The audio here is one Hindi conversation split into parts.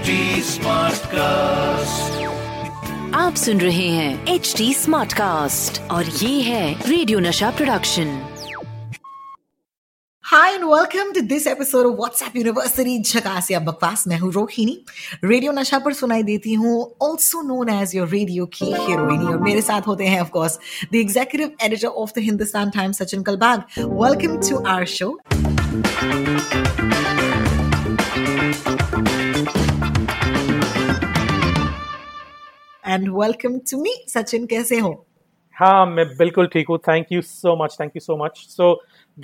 HD Smartcast. आप सुन रहे हैं एच डी स्मार्ट कास्ट और ये है radio Nasha production hi and welcome to this episode of WhatsApp university झकास या बकवास मैं हूँ रोहिणी रेडियो नशा पर सुनाई देती हूँ also known as your radio की हीरोइनी और मेरे साथ होते हैं of course the executive editor of the Hindustan Times Sachin Kalbag welcome to our show and welcome to me Sachin कैसे हो हाँ मैं बिल्कुल ठीक हूँ thank you so much thank you so much so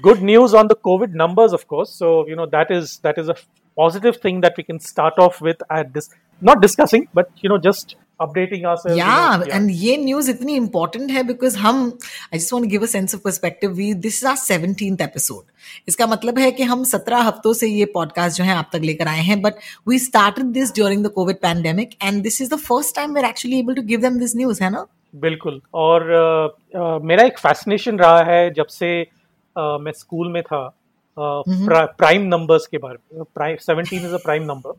good news on the Covid numbers of course so you know that is that is a positive thing that we can start off with at this not discussing but you know just updating ourselves Yeah, you yeah, know, and ये न्यूज़ इतनी इंपॉर्टेंट है बिकॉज़ हम I just want give a sense of perspective we this is our seventeenth episode इसका मतलब है कि हम सत्रह हफ्तों से ये पॉडकास्ट जो है आप तक लेकर आए हैं but we started this during the COVID pandemic and this is the first time we are actually able to give them this news है ना? बिल्कुल। और uh, uh, मेरा एक फैसिनेशन रहा है जब से uh, मैं स्कूल में था प्राइम नंबर्स के बारे में prime seventeen is a prime number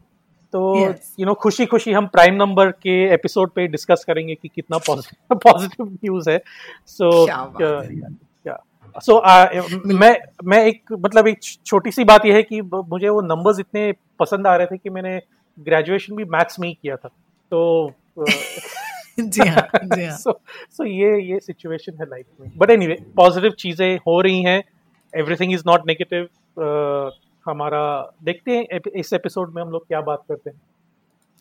तो Yes. यू नो खुशी खुशी हम प्राइम नंबर के एपिसोड पे डिस्कस करेंगे कि कितना पॉजिटिव न्यूज़ है। सो है। सो मैं मैं एक मतलब एक छोटी सी बात यह है कि मुझे वो नंबर्स इतने पसंद आ रहे थे कि मैंने ग्रेजुएशन भी मैथ्स में ही किया था। तो जी हाँ जी हाँ। सो सो ये ये सिचुएशन है लाइफ में। बट एनीवे पॉजिटिव चीज़ें हो रही हैं। एवरीथिंग इज़ नॉट नेगेटिव हमारा देखते हैं इस एपिसोड में हम लोग क्या बात करते हैं।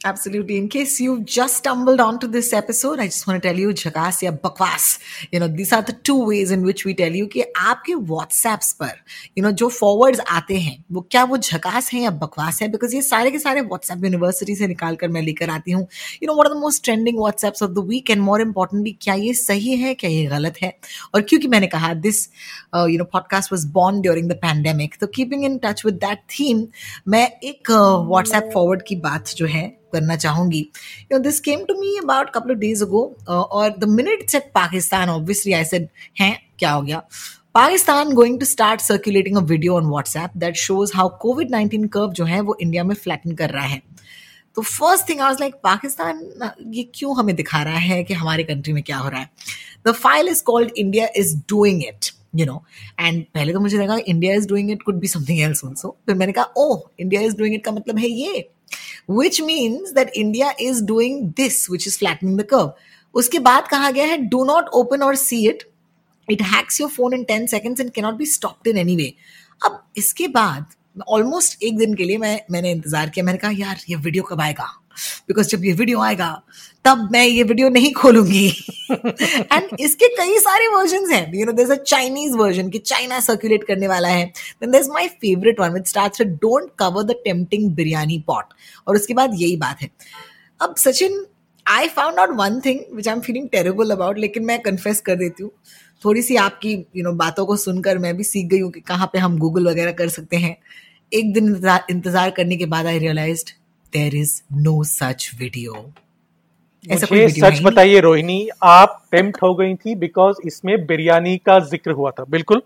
Absolutely. In case you've just stumbled onto this episode, I just want to tell you, झकास या बकवास, you know, these are the two ways in which we tell you कि आपके WhatsApps पर, you know, जो forwards आते हैं, वो क्या वो झकास है या बकवास है? Because ये सारे के सारे WhatsApp University से निकाल कर मैं लेकर आती हूँ. You know, what are the most trending WhatsApps of the week and more importantly, क्या ये सही है, क्या ये गलत है? और क्योंकि मैंने कहा, this, uh, you know, podcast was born during the pandemic, तो keeping in touch with that theme, मैं एक uh, WhatsApp forward की बात जो है करना चाहूँगी। You this came to me about couple of days ago और the minute set Pakistan obviously I said हैं, क्या हो गया? Pakistan going to start circulating a video on WhatsApp that shows how COVID nineteen curve जो है वो इंडिया में फ्लैटन कर रहा है। तो first thing I was like Pakistan, ये क्यों हमें दिखा रहा है कि हमारे कंट्री में क्या हो रहा है? The file is called India is doing it you know and पहले तो मुझे लगा India is doing it could be something else also फिर मैंने कहा oh India is doing it का मतलब है ये। Which means that India is doing this, which is flattening the curve. उसके बाद कहा गया है do not open or see it. It hacks your phone in 10 seconds and cannot be stopped in any way. अब इसके बाद ऑलमोस्ट एक दिन के लिए मैं मैंने इंतज़ार किया मैंने कहा यार ये वीडियो कब आएगा बिकॉज़ जब ये वीडियो आएगा तब मैं ये वीडियो नहीं खोलूँगी। एंड इसके कई सारे वर्जन हैं। You know a Chinese version कि चाइना सर्कुलेट करने वाला है। Then there is my favourite one with don't cover the tempting biryani pot और उसके बाद यही बात है। अब Sachin I found out one thing which I am feeling terrible about लेकिन मैं कन्फेस कर देती हूँ। थोड़ी सी आपकी यू you नो know, बातों को सुनकर मैं भी सीख गई हूँ कि कहाँ पे हम गूगल वगैरह कर सकते हैं। एक दिन इंतज़ार करने के बाद I realise there is no such video मुझे सच बताइए रोहिणी आप टेम्प्ट हो गई थी बिकॉज़ इसमें बिरयानी का ज़िक्र हुआ था बिल्कुल?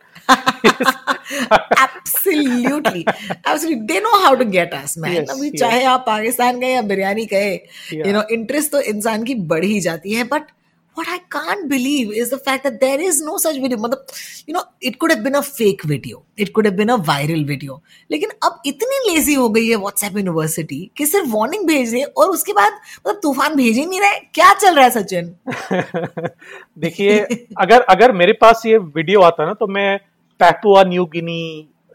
Absolutely absolutely they know how to get us man अभी चाहे आप पाकिस्तान गए या बिरयानी गए यू नो इंटरेस्ट तो इंसान की बढ़ ही जाती है but what I can't believe is the fact that there is no such video. मतलब you know it could have been a fake video. It could have been a viral video. लेकिन अब इतनी लेजी हो गई है व्हाट्सएप यूनिवर्सिटी कि सिर्फ़ वार्निंग भेज रहे हैं और उसके बाद मतलब तूफ़ान भेज ही नहीं रहे क्या चल रहा है सचिन? देखिए अगर अगर मेरे पास ये वीडियो आता ना तो मैं पैपुआ न्यू गिनी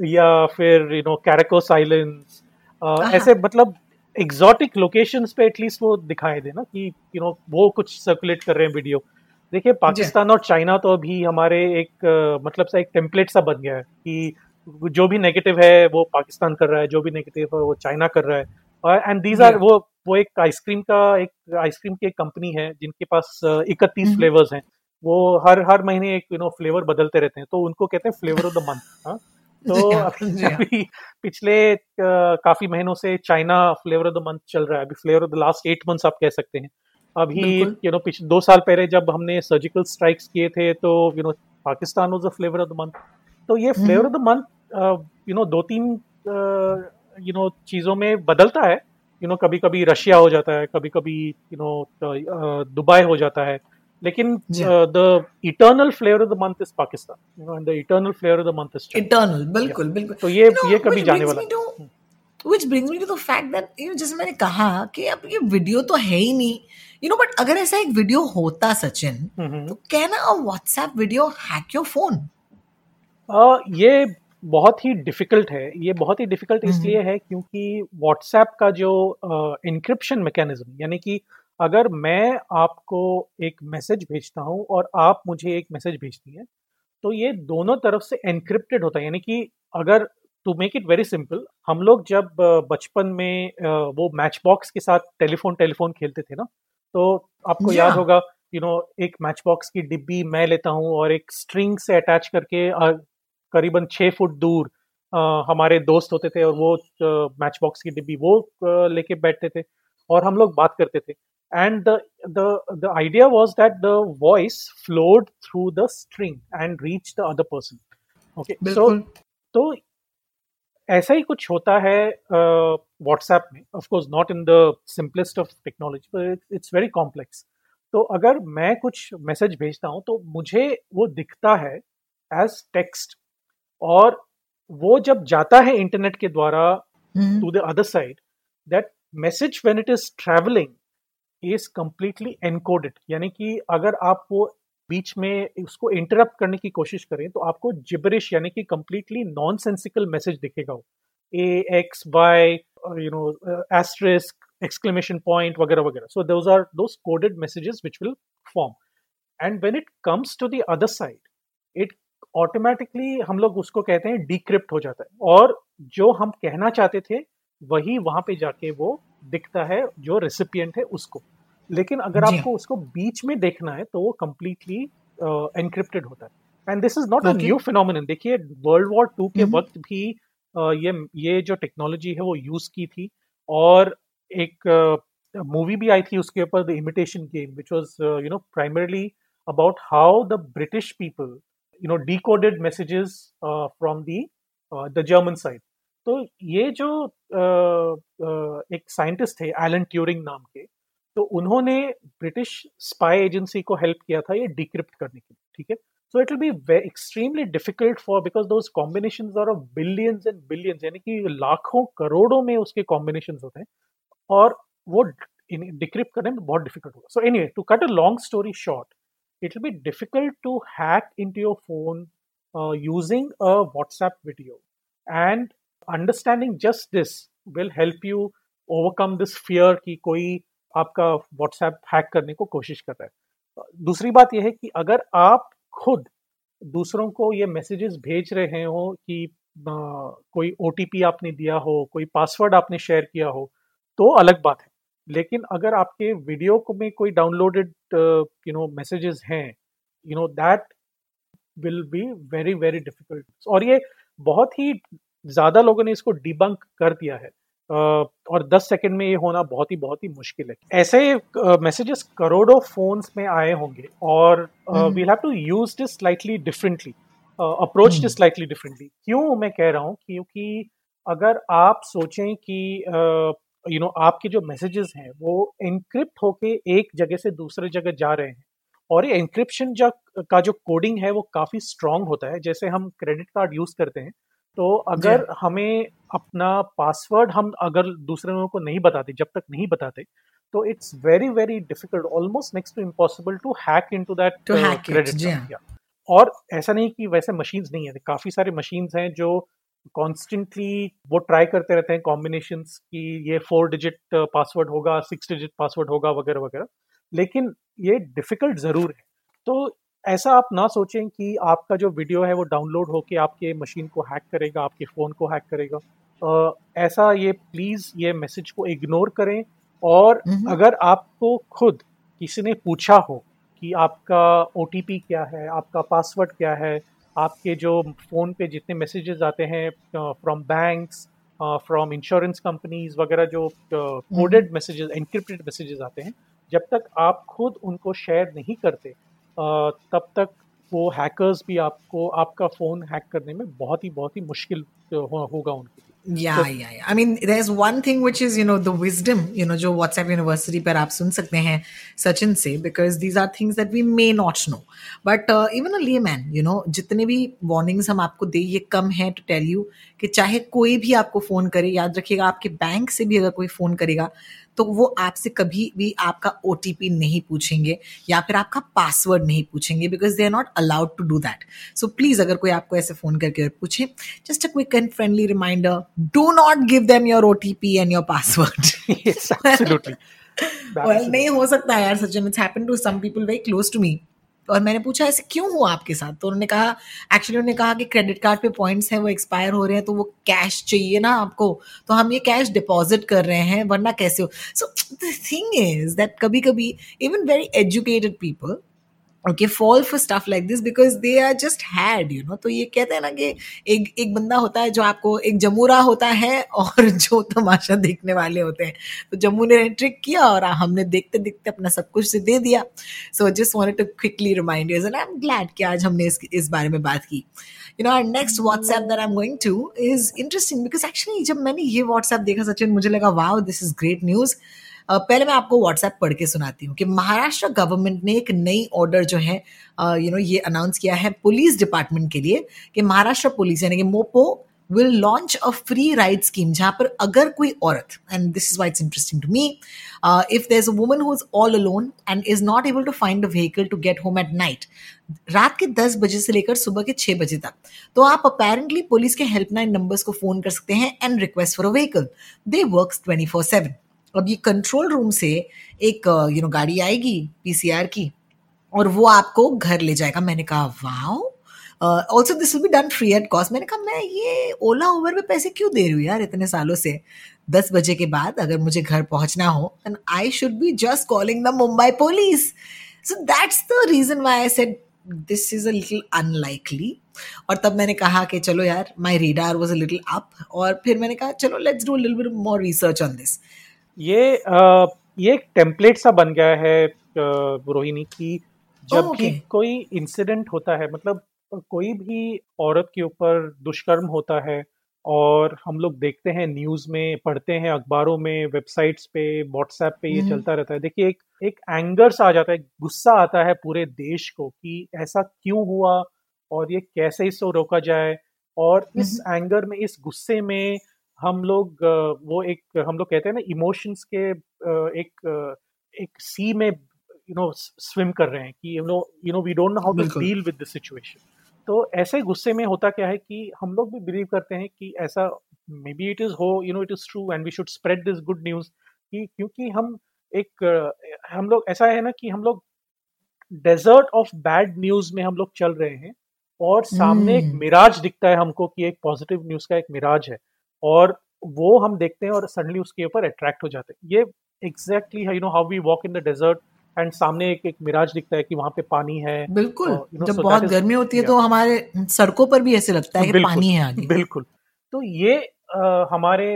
या फिर यू नो कैरेकोस आइलैंड्स ऐसे मतलब एग्जॉटिक लोकेशंस पे एटलीस्ट वो दिखाई दे ना कि यू नो वो कुछ सर्कुलेट कर रहे हैं वीडियो देखिए पाकिस्तान और चाइना तो अभी हमारे एक मतलब सा एक टेम्पलेट सा बन गया है कि जो भी नेगेटिव है वो पाकिस्तान कर रहा है जो भी नेगेटिव है वो चाइना कर रहा है। एंड दीज आर वो वो एक आइसक्रीम का एक आइसक्रीम की एक कंपनी है जिनके पास इकतीस Mhm. फ्लेवर्स हैं। वो हर हर महीने एक यू नो फ्लेवर बदलते रहते हैं। तो उनको कहते हैं फ्लेवर ऑफ़ द मंथ हाँ, जी हाँ। अभी पिछले काफ़ी महीनों से China flavour of the month चल रहा है। अभी flavour of the last eight months आप कह सकते हैं। अभी यू नो पिछले दो साल पहले जब हमने सर्जिकल स्ट्राइक्स किए थे तो you know Pakistan was the flavour of the month. तो ये flavour of the month you know दो तीन यू नो चीज़ों में बदलता है। यू नो कभी कभी रशिया हो जाता है कभी कभी यू नो दुबई हो जाता है। लेकिन the eternal flavour of the month is Pakistan you know and the eternal flavour of the month is eternal बिल्कुल बिल्कुल। तो ये ये कभी जाने वाला which brings me to the fact that you know जैसे मैंने कहा कि अब ये वीडियो तो है ही नहीं। यू नो बट अगर ऐसा एक वीडियो होता सचिन तो कहना WhatsApp video hack your phone ये बहुत ही डिफ़िकल्ट है। ये बहुत ही डिफ़िकल्ट हम्म। इसलिए है क्योंकि व्हाट्सएप का जो इंक्रिप्शन मैकेनिज्म यानी कि अगर मैं आपको एक मैसेज भेजता हूँ और आप मुझे एक मैसेज भेजती हैं तो ये दोनों तरफ़ से एनक्रिप्टेड होता है। यानी कि अगर to make it very simple हम लोग जब बचपन में वो मैच बॉक्स के साथ टेलीफोन टेलीफोन खेलते थे ना तो आपको याद होगा यू you नो know, एक मैच बॉक्स की डिब्बी मैं लेता हूँ और एक स्ट्रिंग से अटैच करके करीबन छः फुट दूर हमारे दोस्त होते थे और वो मैच बॉक्स की डिब्बी वो लेके बैठते थे और हम लोग बात करते थे। And the the the idea was that the voice flowed through the string and reach the other person okay so तो ऐसा ही कुछ होता है व्हाट्सएप uh, में। Of course not in the simplest of technology it's very complex तो अगर मैं कुछ मैसेज भेजता हूँ तो मुझे वो दिखता है एज टेक्स्ट और वो जब जाता है इंटरनेट के द्वारा to the other side that message when it is travelling is completely encoded यानी कि अगर आप वो बीच में उसको इंटरप्ट करने की कोशिश करें तो आपको जिबरिश यानी कि कंप्लीटली नॉन सेंसिकल मैसेज दिखेगा वो। A X Y you know asterisk exclamation point, वगैरह वगैरह। So those are those coded messages which will form. And when it comes to the other side, it automatically हम लोग उसको कहते हैं डिक्रिप्ट हो जाता है। और जो हम कहना चाहते थे, वही वहाँ पे जाके वो दिखता है, जो रेसिपियंट है उसको। लेकिन अगर आपको उसको बीच में देखना है तो वो कम्प्लीटली एनक्रिप्टेड uh, होता है। And this is not a new phenomenon देखिए वर्ल्ड वॉर टू के mm-hmm. वक्त भी uh, ये ये जो टेक्नोलॉजी है वो यूज़ की थी। और एक मूवी uh, भी आई थी उसके ऊपर the imitation game which was you know primarily about how the British people you know decoded messages uh, from the uh, the German side. तो ये जो uh, uh, एक साइंटिस्ट थे एलन ट्यूरिंग नाम के तो उन्होंने ब्रिटिश स्पाई एजेंसी को हेल्प किया था ये डिक्रिप्ट करने के लिए ठीक है so it will be extremely difficult for because those combination are of billions and billions यानी कि लाखों करोड़ों में उसके कॉम्बिनेशन होते हैं और वो डिक्रिप्ट करने में बहुत डिफ़िकल्ट होगा so any to cut a long story short it will be difficult to hack into your phone uh, using a WhatsApp video. And understanding just this will help you overcome this fear कि कोई आपका WhatsApp हैक करने को कोशिश कर रहा है। दूसरी बात यह है कि अगर आप खुद दूसरों को ये मैसेजेस भेज रहे हो कि आ, कोई ओटीपी आपने दिया हो कोई पासवर्ड आपने शेयर किया हो तो अलग बात है। लेकिन अगर आपके वीडियो को में कोई डाउनलोडेड यू नो मैसेजेस हैं you know that will be very very difficult और ये बहुत ही ज़्यादा लोगों ने इसको डिबंक कर दिया है। और 10 सेकंड में ये होना बहुत ही बहुत ही मुश्किल है। ऐसे मैसेजेस uh, करोड़ों फोन्स में आए होंगे और we'll have to use this slightly differently approach this slightly differently क्यों मैं कह रहा हूँ? क्योंकि अगर आप सोचें कि uh, यू नो आपके जो मैसेजेस हैं वो एनक्रिप्ट होके एक जगह से दूसरे जगह जा रहे हैं और ये एनक्रिप्शन का जो कोडिंग है वो काफ़ी स्ट्रांग होता है। जैसे हम क्रेडिट कार्ड यूज़ करते हैं तो अगर हमें अपना पासवर्ड हम अगर दूसरे लोगों को नहीं बताते जब तक नहीं बताते तो it's very very difficult almost next to impossible to hack into that credit और ऐसा नहीं कि वैसे मशीन्स नहीं है काफ़ी सारे मशीन्स हैं जो कॉन्स्टेंटली वो ट्राई करते रहते हैं कॉम्बिनेशन की ये फोर डिजिट पासवर्ड होगा सिक्स डिजिट पासवर्ड होगा वगैरह वगैरह। लेकिन ये डिफ़िकल्ट ज़रूर है। तो ऐसा आप ना सोचें कि आपका जो वीडियो है वो डाउनलोड होके आपके मशीन को हैक करेगा आपके फ़ोन को हैक करेगा। आ, ऐसा ये प्लीज़ ये मैसेज को इग्नोर करें और अगर आपको खुद किसी ने पूछा हो कि आपका ओटीपी क्या है आपका पासवर्ड क्या है आपके जो फ़ोन पे जितने मैसेजेस आते हैं from banks from insurance companies वगैरह जो कोडेड मैसेजेस एनक्रिप्टेड मैसेजेस आते हैं जब तक आप खुद उनको शेयर नहीं करते तब तक वो हैकर्स भी आपको आपका फ़ोन हैक करने में बहुत ही बहुत ही मुश्किल होगा उनके या या या I mean there is one thing which is you know the wisdom you know जो व्हाट्सएप यूनिवर्सिटी पर आप सुन सकते हैं सचिन से because these are things that we may not know but even a layman you know जितने भी वार्निंग्स हम आपको दे ये कम है टू टेल यू कि चाहे कोई भी आपको फ़ोन करे याद रखिएगा आपके बैंक से भी अगर कोई फ़ोन करेगा तो वो आपसे कभी भी आपका ओटीपी नहीं पूछेंगे या फिर आपका पासवर्ड नहीं पूछेंगे because they are not allowed to do that so please अगर कोई आपको ऐसे फ़ोन करके पूछे just a quick and friendly reminder do not give them your OTP and your password नहीं हो सकता यार Sachin it's happen to some people very close to me और मैंने पूछा, ऐसे क्यों हुआ आपके साथ? तो उन्होंने कहा एक्चुअली उन्होंने कहा कि क्रेडिट कार्ड पे पॉइंट्स हैं, वो एक्सपायर हो रहे हैं तो वो कैश चाहिए ना आपको। तो हम ये कैश डिपॉजिट कर रहे हैं, वरना कैसे हो? So the thing is that कभी कभी even very educated people okay fall for stuff like this because they are just had you know तो ये कहते हैं ना कि एक एक बंदा होता है जो आपको, एक जमूरा होता है और जो तमाशा देखने वाले होते हैं। तो जम्मू ने ट्रिक किया और हमने देखते देखते अपना सब कुछ से दे दिया। So just want to quickly remind you and I am glad कि आज हमने इस इस बारे में बात की। You know our next WhatsApp that I am going to is interesting because actually जब मैंने ये व्हाट्सएप देखा, सचिन, मुझे लगा, wow this is great news पहले मैं आपको व्हाट्सएप पढ़ के सुनाती हूँ कि महाराष्ट्र गवर्नमेंट ने एक नई ऑर्डर जो है यू नो ये अनाउंस किया है पुलिस डिपार्टमेंट के लिए कि महाराष्ट्र पुलिस यानी कि Mopo will launch a free ride scheme जहाँ पर अगर कोई औरत and this is why it's interesting to me if there is a woman who is all alone and is not able to find a vehicle to get home at night रात के दस बजे से लेकर सुबह के छह बजे तक तो आप अपेरेंटली पुलिस के हेल्पलाइन नंबर्स को फ़ोन कर सकते हैं and request for a vehicle they work twenty four seven अब ये कंट्रोल रूम से एक यू नो गाड़ी आएगी पीसीआर की और वो आपको घर ले जाएगा। मैंने कहा, wow also this will be done free at cost मैंने कहा, मैं ये ओला ओवर में पैसे क्यों दे रही हूँ यार इतने सालों से? दस बजे के बाद अगर मुझे घर पहुँचना हो and I should be just calling the Mumbai police so that's the reason why I said this is a little unlikely और तब मैंने कहा कि, चलो यार my radar was a little up और फिर मैंने कहा, चलो let's do little more research on this ये आ, ये एक टेम्पलेट सा बन गया है रोहिणी की जब भी okay. कोई इंसिडेंट होता है मतलब कोई भी औरत के ऊपर दुष्कर्म होता है और हम लोग देखते हैं न्यूज़ में पढ़ते हैं अखबारों में वेबसाइट्स पे व्हाट्सएप पे ये हम्म। चलता रहता है देखिए एक एक एंगर सा आ जाता है गुस्सा आता है पूरे देश को कि ऐसा क्यों हुआ और ये कैसे इसको रोका जाए और इस एंगर हम्म। में इस गुस्से में हम लोग वो एक हम लोग कहते हैं ना इमोशंस के एक एक सी में यू नो स्विम कर रहे हैं कि you know you know we don't know how to deal with the situation तो ऐसे गुस्से में होता क्या है कि हम लोग भी बिलीव करते हैं कि ऐसा मे बी इट इज़ हो you know it is true and we should spread this good news कि क्योंकि हम एक हम लोग ऐसा है ना कि हम लोग डेजर्ट ऑफ़ बैड न्यूज़ में हम लोग चल रहे हैं और सामने hmm. एक मिराज हम्म। दिखता है हमको कि एक पॉजिटिव न्यूज़ का एक मिराज है और वो हम देखते हैं और सडनली उसके ऊपर अट्रैक्ट हो जाते हैं। ये exactly you know how we walk in the desert and सामने एक एक मिराज दिखता है कि वहाँ पे पानी है। बिल्कुल uh, you know, जब so बहुत गर्मी होती है तो हमारे सड़कों पर भी ऐसे लगता है कि पानी है आगे। बिल्कुल। तो ये uh, हमारे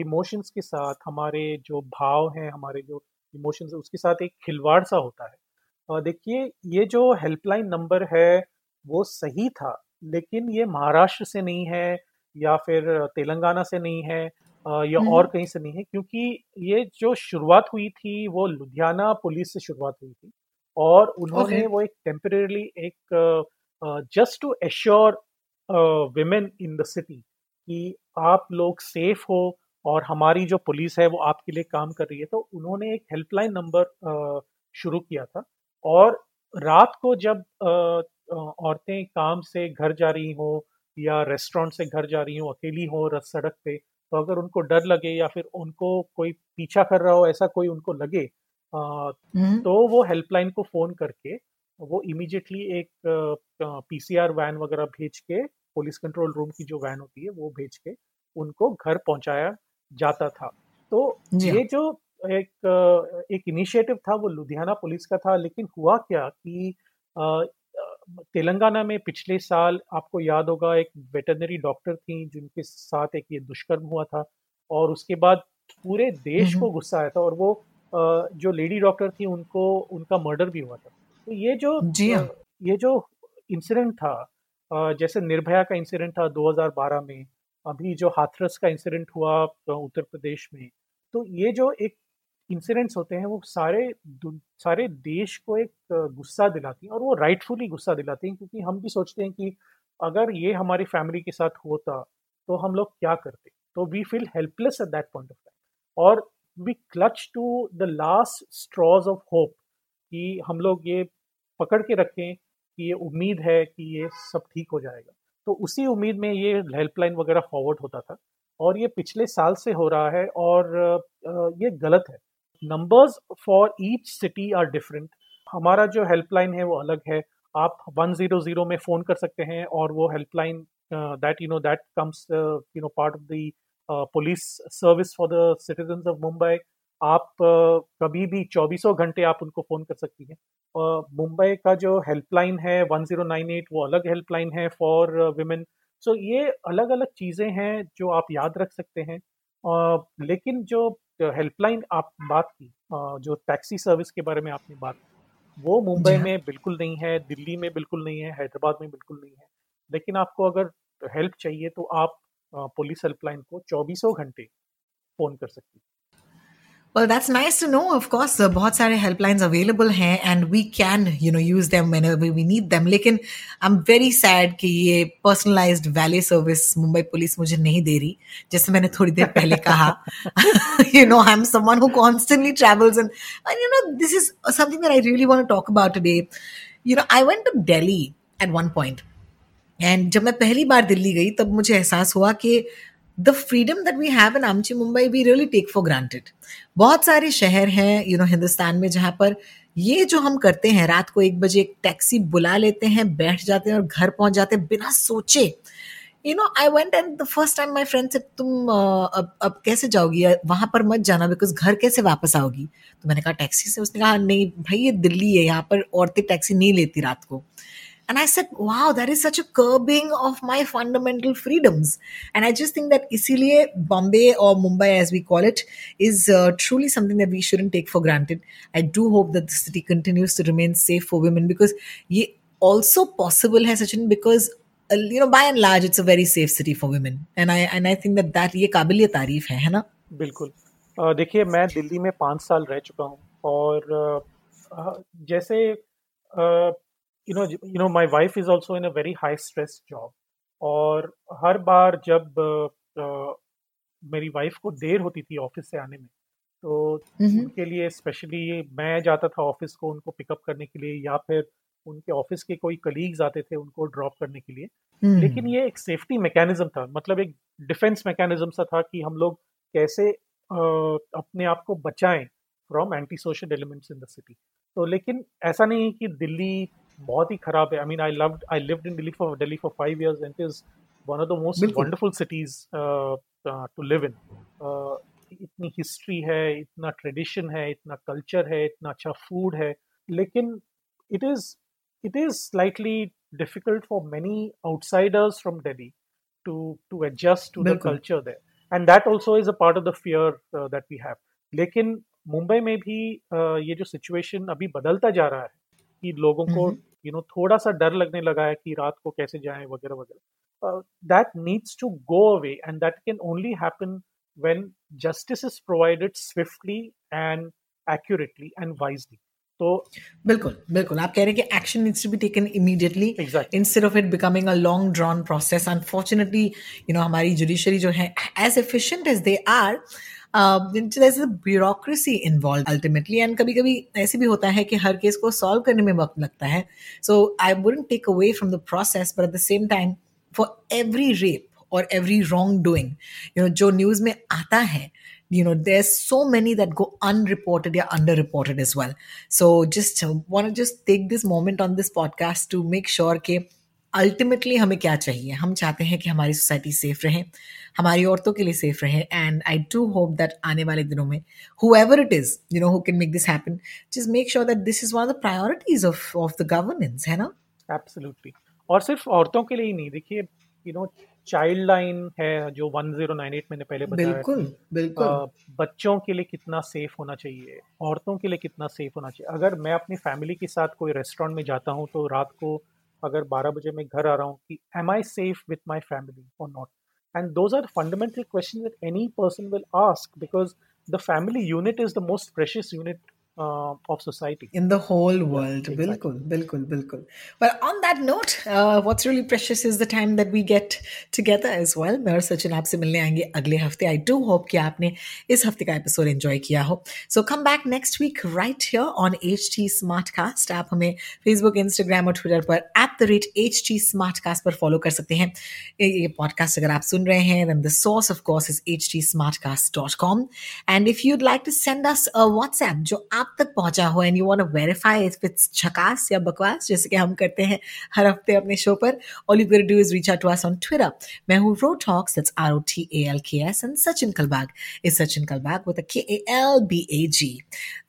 इमोशंस uh, के साथ हमारे जो भाव हैं हमारे जो इमोशंस उसके साथ एक खिलवाड़ सा होता है। uh, देखिए ये जो हेल्पलाइन नंबर है वो सही था लेकिन ये महाराष्ट्र से नहीं है या फिर तेलंगाना से नहीं है या और कहीं से नहीं है क्योंकि ये जो शुरुआत हुई थी वो लुधियाना पुलिस से शुरुआत हुई थी और उन्होंने okay. वो एक टेम्परेली एक just to assure women in the city कि आप लोग सेफ़ हो और हमारी जो पुलिस है वो आपके लिए काम कर रही है तो उन्होंने एक हेल्पलाइन नंबर शुरू किया था और रात को जब औरतें काम से घर जा रही हों या रेस्टोरेंट से घर जा रही हूँ अकेली हो सड़क पे तो अगर उनको डर लगे या फिर उनको कोई पीछा कर रहा हो ऐसा कोई उनको लगे आ, हम्म। तो वो हेल्पलाइन को फ़ोन करके वो इमीडिएटली एक पीसीआर वैन वगैरह भेज के पुलिस कंट्रोल रूम की जो वैन होती है वो भेज के उनको घर पहुँचाया जाता था तो ये हाँ। जो एक एक इनिशिएटिव था वो लुधियाना पुलिस का था लेकिन हुआ क्या कि तेलंगाना में पिछले साल आपको याद होगा एक वेटरनरी डॉक्टर थी जिनके साथ एक ये दुष्कर्म हुआ था और उसके बाद पूरे देश को गुस्सा आया था और वो जो लेडी डॉक्टर थी उनको उनका मर्डर भी हुआ था तो ये जो जी हाँ। ये जो इंसिडेंट था जैसे निर्भया का इंसिडेंट था 2012 में अभी जो हाथरस का इंसिडेंट हुआ उत्तर प्रदेश में तो ये जो एक इंसिडेंट्स होते हैं, वो सारे सारे देश को एक गुस्सा दिलाती हैं और वो राइटफुली गुस्सा दिलाती हैं क्योंकि हम भी सोचते हैं कि अगर ये हमारी फैमिली के साथ होता तो हम लोग क्या करते? तो we feel helpless at that point of time और we clutch to the last straws of hope कि हम लोग ये पकड़ के रखें कि ये उम्मीद है कि ये सब ठीक हो जाएगा। तो उसी उम्मीद में ये हेल्पलाइन वगैरह फॉरवर्ड होता था और ये पिछले साल से हो रहा है और ये गलत है। Numbers for each city are different हमारा जो हेल्पलाइन है वो अलग है। आप वन ज़ीरो ज़ीरो में फ़ोन कर सकते हैं और वो helpline that you know that comes you know part of the police service for the citizen of Mumbai आप uh, कभी भी चौबीसों घंटे आप उनको फ़ोन कर सकती हैं। मुंबई का जो हेल्पलाइन है 1098 वो अलग हेल्पलाइन है फॉर विमेन सो ये अलग अलग चीज़ें हैं जो आप याद रख सकते हैं। uh, लेकिन जो हेल्पलाइन आप बात की जो टैक्सी सर्विस के बारे में आपने बात की वो मुंबई हाँ। में बिल्कुल नहीं है दिल्ली में बिल्कुल नहीं है हैदराबाद में बिल्कुल नहीं है लेकिन आपको अगर हेल्प चाहिए तो आप पुलिस हेल्पलाइन को चौबीसों घंटे फ़ोन कर सकती हैं Well, that's nice to know. Of course, uh, बहुत सारे helplines available हैं and we can, you know, use them whenever we need them. लेकिन I'm very sad कि ये personalized valet service Mumbai police मुझे नहीं दे रही जैसे मैंने थोड़ी देर पहले कहा you know I'm someone who constantly travels and, and you know this is something that I really want to talk about today. You know I went to Delhi at one point and जब मैं पहली बार दिल्ली गई तब मुझे एहसास हुआ कि the freedom that we have in आमची Mumbai we really take for granted बहुत सारे शहर हैं यू नो हिंदुस्तान में जहाँ पर ये जो हम करते हैं, रात को एक बजे एक टैक्सी बुला लेते हैं, बैठ जाते हैं और घर पहुँच जाते हैं बिना सोचे। You know I went and the first time my friend से तुम अब अब कैसे जाओगी? वहाँ पर मत जाना बिकॉज़ घर कैसे वापस आओगी? तो मैंने कहा टैक्सी से? उसने कहा, नहीं, भाई, ये दिल्ली है, यहाँ पर औरतें टैक्सी नहीं लेती रात को. And I said, wow, that is such a curbing of my fundamental freedoms. And I just think that isiliye Bombay or Mumbai, as we call it, is uh, truly something that we shouldn't take for granted. I do hope that the city continues to remain safe for women because ye also possible hai Sachin because uh, you know by and large it's a very safe city for women and I and I think that that ये काबिल तारीफ है है ना बिल्कुल देखिए मैं दिल्ली में पाँच साल रह चुका हूँ और जैसे you know you know my wife is also in a very high stress job और हर बार जब uh, मेरी वाइफ को देर होती थी ऑफ़िस से आने में तो उनके लिए स्पेशली मैं जाता था ऑफ़िस को उनको पिकअप करने के लिए या फिर उनके ऑफ़िस के कोई कलीग्स आते थे उनको ड्रॉप करने के लिए। लेकिन ये एक सेफ्टी मैकेनिज्म था मतलब एक डिफेंस मैकेनिज्म सा था कि हम लोग कैसे uh, अपने आप को बचाएँ from anti social elements in the city तो लेकिन ऐसा नहीं है कि दिल्ली बहुत ही खराब है। I mean I loved I lived in Delhi for Delhi for five years and is one of the most wonderful cities to live in इतनी हिस्ट्री है इतना ट्रेडिशन है इतना कल्चर है इतना अच्छा फ़ूड है लेकिन it is it is slightly difficult for many outsiders from Delhi to to adjust to Bilkul. the culture there, and that also is a part of the fear uh, that we have. लेकिन मुंबई में भी uh, ये जो सिचुएशन अभी बदलता जा रहा है कि लोगों को यू नो थोड़ा सा डर लगने लगा है कि रात को कैसे जाएँ वगैरह वगैरह। That needs to go away and that can only happen when justice is provided swiftly and accurately and wisely. तो बिल्कुल बिल्कुल। आप कह रहे हैं कि action needs to be taken immediately instead of it becoming a long drawn process unfortunately you know हमारी जुडिशरी जो है as efficient as they are bureaucracy involve ultimately and कभी कभी ऐसे भी होता है कि हर केस को सॉल्व करने में वक्त लगता है so I wouldn't take away from the process but at the same time for every rape और every wrong doing you know जो न्यूज़ में आता है you know there's so many that go unreported or underreported as well so just want to just take this moment on this podcast to make sure कि अल्टीमेटली हमें क्या चाहिए? हम चाहते हैं कि हमारी सोसाइटी सेफ़ रहे हमारी औरतों के लिए सेफ़ रहे and I do hope that आने वाले दिनों में whoever it is you know who can make this happen just make sure that this is one of the priorities of of the governance है ना? एब्सोल्युटली और सिर्फ़ औरतों के लिए ही नहीं देखिए यू नो चाइल्ड लाइन है जो 1098 मैंने पहले बताया बिल्कुल बिल्कुल। आ, बच्चों के लिए कितना सेफ़ होना चाहिए औरतों के लिए कितना सेफ़ होना चाहिए। अगर मैं अपनी फैमिली के साथ कोई रेस्टोरेंट में जाता हूँ तो रात को अगर 12 बजे मैं घर आ रहा हूँ कि am I safe with my family और not and those are fundamental questions that any person will ask because the family unit is the most precious unit uh, of society. In the whole world. yeah, exactly. bilkul bilkul bilkul. Well on that note uh, what's really precious is the time that we get together as well. मैं और सचिन आपसे मिलने आएँगे अगले हफ़्ते आई डू होप कि आपने इस हफ़्ते का एपिसोड एंजॉय किया हो so come back next week right here on H T smart cast आप हमें फेसबुक इंस्टाग्राम और ट्विटर पर at the rate H T smart cast पर फॉलो कर सकते हैं ये पॉडकास्ट अगर आप सुन रहे हैं then the source of course is H T smart cast dot com and if you'd like to send us a WhatsApp जो आप आप तक पहुँचा हो and you want to verify if it's झकास या बकवास जैसे कि हम करते हैं हर हफ़्ते अपने शो पर all you can do is reach out to us on Twitter मैं हूँ Ro talks that's R O T A L K S and Sachin Kalbag is Sachin Kalbag with a K A L B A G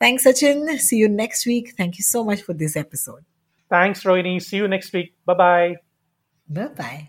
thanks Sachin see you next week thank you so much for this episode Thanks, Rohini. See you next week. Bye bye. Bye bye.